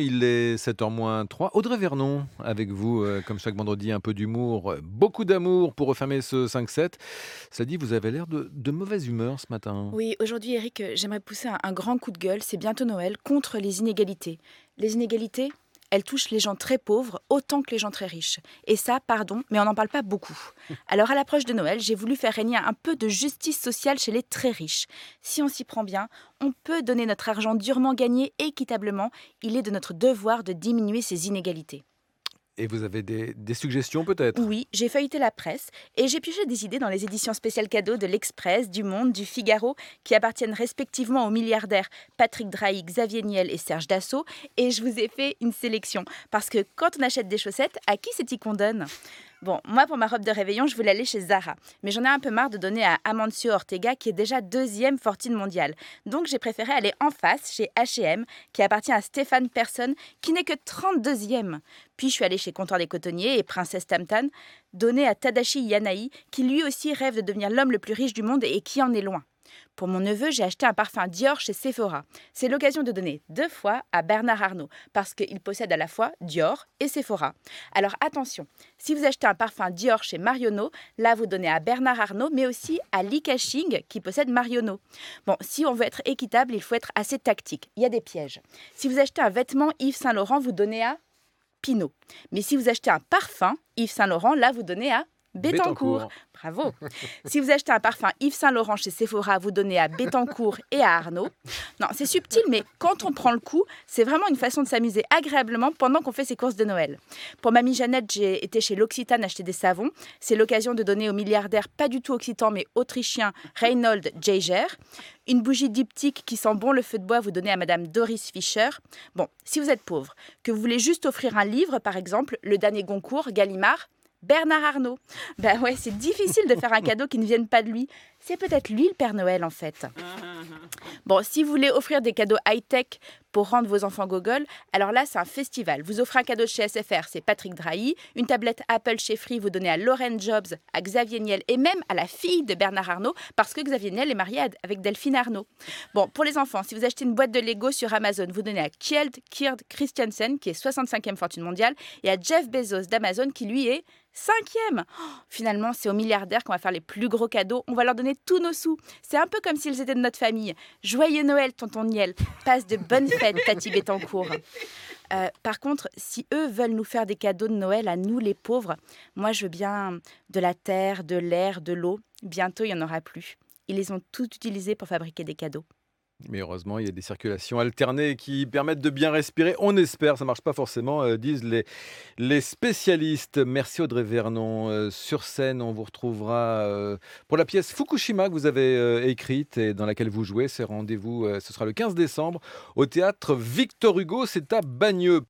Il est 7h03. Audrey Vernon, avec vous, euh, comme chaque vendredi, un peu d'humour, euh, beaucoup d'amour pour refermer ce 5-7. Cela dit, vous avez l'air de, mauvaise humeur ce matin. Oui, aujourd'hui, Eric, euh, j'aimerais pousser un grand coup de gueule. C'est bientôt Noël contre les inégalités. Les inégalités, elles touchent les gens très pauvres autant que les gens très riches. Et ça, pardon, mais on n'en parle pas beaucoup. Alors, à l'approche de Noël, j'ai voulu faire régner un peu de justice sociale chez les très riches. Si on s'y prend bien, on peut donner notre argent durement gagné équitablement. Il est de notre devoir de diminuer ces inégalités. Et vous avez des, suggestions peut-être? Oui, j'ai feuilleté la presse et j'ai pioché des idées dans les éditions spéciales cadeaux de l'Express, du Monde, du Figaro, qui appartiennent respectivement aux milliardaires Patrick Drahi, Xavier Niel et Serge Dassault. Et je vous ai fait une sélection. Parce que quand on achète des chaussettes, à qui c'est-il qu'on donne? Bon, moi, pour ma robe de réveillon, je voulais aller chez Zara. Mais j'en ai un peu marre de donner à Amancio Ortega, qui est déjà deuxième fortune mondiale. Donc, j'ai préféré aller en face, chez H&M, qui appartient à Stéphane Persson, qui n'est que 32e. Puis, je suis allée chez Comptoir des Cotonniers et Princesse Tamtan, donner à Tadashi Yanai, qui lui aussi rêve de devenir l'homme le plus riche du monde et qui en est loin. Pour mon neveu, j'ai acheté un parfum Dior chez Sephora. C'est l'occasion de donner deux fois à Bernard Arnault, parce qu'il possède à la fois Dior et Sephora. Alors attention, si vous achetez un parfum Dior chez Marionneau, là vous donnez à Bernard Arnault, mais aussi à Li Ka-shing qui possède Marionneau. Bon, si on veut être équitable, il faut être assez tactique. Il y a des pièges. Si vous achetez un vêtement Yves Saint Laurent, vous donnez à Pinot. Mais si vous achetez un parfum Yves Saint Laurent, là vous donnez à Bettencourt. Bravo. si vous achetez un parfum Yves Saint Laurent chez Sephora, vous donnez à Bettencourt et à Arnaud. Non, c'est subtil, mais quand on prend le coup, c'est vraiment une façon de s'amuser agréablement pendant qu'on fait ses courses de Noël. Pour mamie Jeannette, j'ai été chez l'Occitane acheter des savons. C'est l'occasion de donner au milliardaire, pas du tout occitan, mais autrichien, Reinhold Jaeger. Une bougie diptyque qui sent bon le feu de bois, vous donnez à madame Doris Fischer. Bon, si vous êtes pauvre, que vous voulez juste offrir un livre, par exemple, le dernier Goncourt, Gallimard, Bernard Arnault. Ben ouais, c'est difficile de faire un cadeau qui ne vienne pas de lui. C'est peut-être lui le Père Noël en fait. Bon, si vous voulez offrir des cadeaux high-tech pour rendre vos enfants gogol, alors là c'est un festival. Vous offrez un cadeau chez SFR, c'est Patrick Drahi. Une tablette Apple chez Free, vous donnez à Lauren Jobs, à Xavier Niel et même à la fille de Bernard Arnault parce que Xavier Niel est marié avec Delphine Arnault. Bon, pour les enfants, si vous achetez une boîte de Lego sur Amazon, vous donnez à Kjeld Kird Christiansen qui est 65e fortune mondiale et à Jeff Bezos d'Amazon qui lui est Cinquième oh, Finalement, c'est aux milliardaires qu'on va faire les plus gros cadeaux. On va leur donner tous nos sous. C'est un peu comme s'ils étaient de notre famille. Joyeux Noël, tonton Niel. Passe de bonnes Tati Bettencourt. Euh, par contre, si eux veulent nous faire des cadeaux de Noël à nous, les pauvres, moi, je veux bien de la terre, de l'air, de l'eau. Bientôt, il n'y en aura plus. Ils les ont tous utilisés pour fabriquer des cadeaux. Mais heureusement, il y a des circulations alternées qui permettent de bien respirer. On espère, ça marche pas forcément, euh, disent les, les spécialistes. Merci Audrey Vernon. Euh, sur scène, on vous retrouvera euh, pour la pièce Fukushima que vous avez écrite et dans laquelle vous jouez. C'est rendez-vous, ce sera le 15 décembre au théâtre Victor Hugo. C'est à Bagneux.